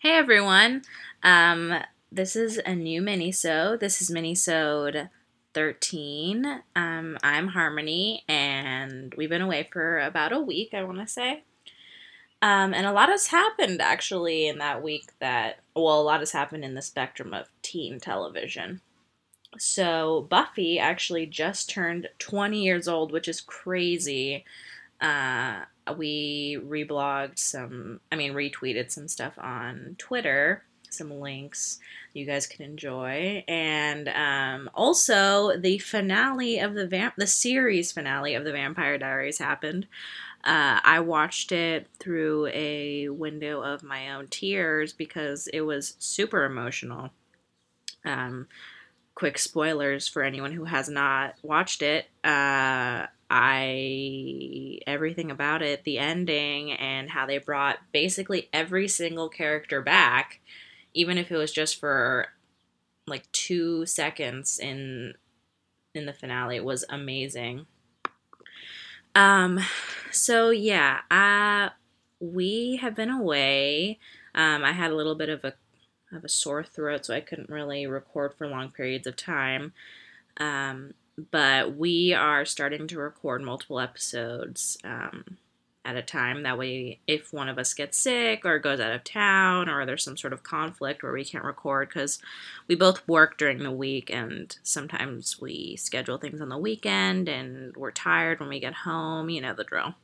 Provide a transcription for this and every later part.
Hey everyone. Um, this is a new mini-sode. This is mini-sode 13. Um, I'm Harmony and we've been away for about a week, I want to say. Um, and a lot has happened actually in that week that, well, a lot has happened in the spectrum of teen television. So Buffy actually just turned 20 years old, which is crazy. Uh, we reblogged some, I mean, retweeted some stuff on Twitter, some links you guys can enjoy, and um, also the finale of the vamp, the series finale of the Vampire Diaries happened. Uh, I watched it through a window of my own tears because it was super emotional. Um, quick spoilers for anyone who has not watched it. Uh, I everything about it, the ending and how they brought basically every single character back, even if it was just for like 2 seconds in in the finale it was amazing. Um so yeah, uh we have been away. Um I had a little bit of a of a sore throat so I couldn't really record for long periods of time. Um but we are starting to record multiple episodes um, at a time. That way, if one of us gets sick or goes out of town or there's some sort of conflict where we can't record, because we both work during the week and sometimes we schedule things on the weekend and we're tired when we get home, you know the drill.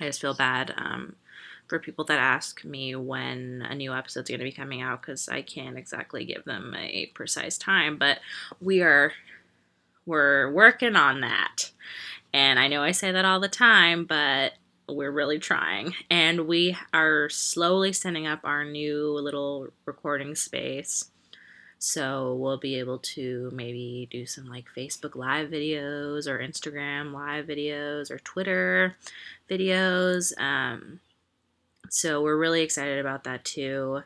I just feel bad um, for people that ask me when a new episode's going to be coming out because I can't exactly give them a precise time, but we are we're working on that. And I know I say that all the time, but we're really trying. And we are slowly setting up our new little recording space. So we'll be able to maybe do some like Facebook live videos or Instagram live videos or Twitter videos. Um, so we're really excited about that too.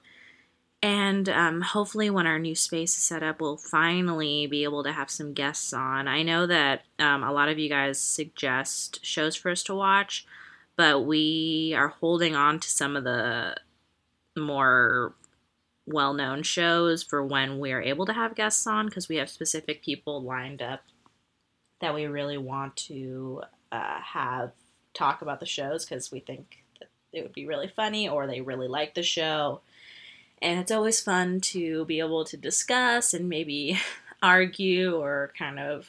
And um, hopefully, when our new space is set up, we'll finally be able to have some guests on. I know that um, a lot of you guys suggest shows for us to watch, but we are holding on to some of the more well known shows for when we are able to have guests on because we have specific people lined up that we really want to uh, have talk about the shows because we think that it would be really funny or they really like the show and it's always fun to be able to discuss and maybe argue or kind of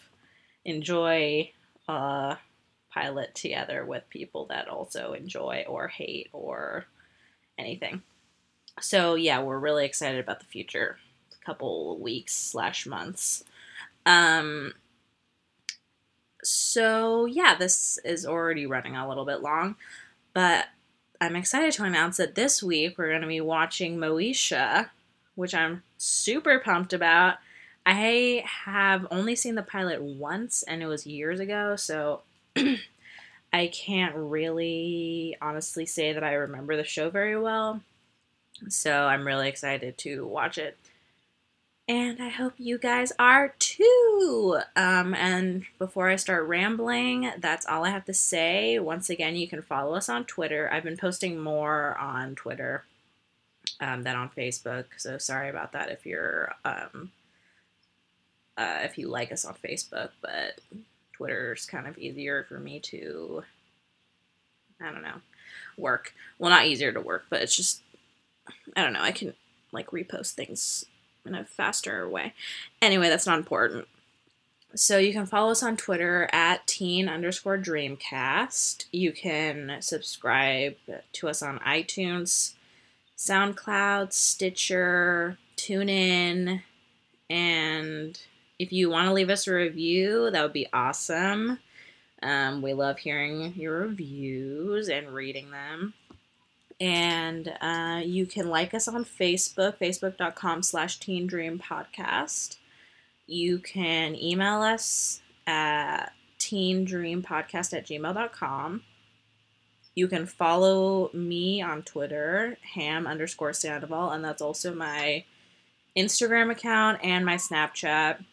enjoy a pilot together with people that also enjoy or hate or anything. So yeah, we're really excited about the future couple weeks slash months. Um, so yeah, this is already running a little bit long, but I'm excited to announce that this week we're going to be watching Moesha, which I'm super pumped about. I have only seen the pilot once, and it was years ago, so I can't really honestly say that I remember the show very well. So I'm really excited to watch it and I hope you guys are too. Um, and before I start rambling, that's all I have to say. Once again, you can follow us on Twitter. I've been posting more on Twitter um, than on Facebook, so sorry about that if you're um, uh, if you like us on Facebook, but Twitter's kind of easier for me to I don't know work. Well, not easier to work, but it's just I don't know. I can like repost things in a faster way. Anyway, that's not important. So you can follow us on Twitter at teen underscore dreamcast. You can subscribe to us on iTunes, SoundCloud, Stitcher, TuneIn, and if you want to leave us a review, that would be awesome. Um, we love hearing your reviews and reading them and uh, you can like us on facebook facebook.com slash teen dream podcast you can email us at teen dream podcast at gmail.com you can follow me on twitter ham underscore sandoval and that's also my instagram account and my snapchat.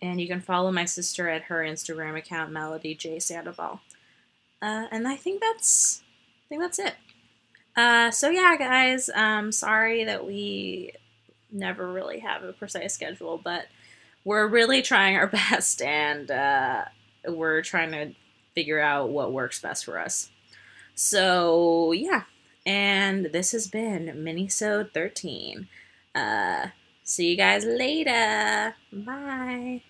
And you can follow my sister at her instagram account melody j sandoval. Uh, and i think that's i think that's it Uh, so yeah, guys. Um, sorry that we never really have a precise schedule, but we're really trying our best, and uh, we're trying to figure out what works best for us. So yeah, and this has been Minisode 13. Uh, see you guys later. Bye.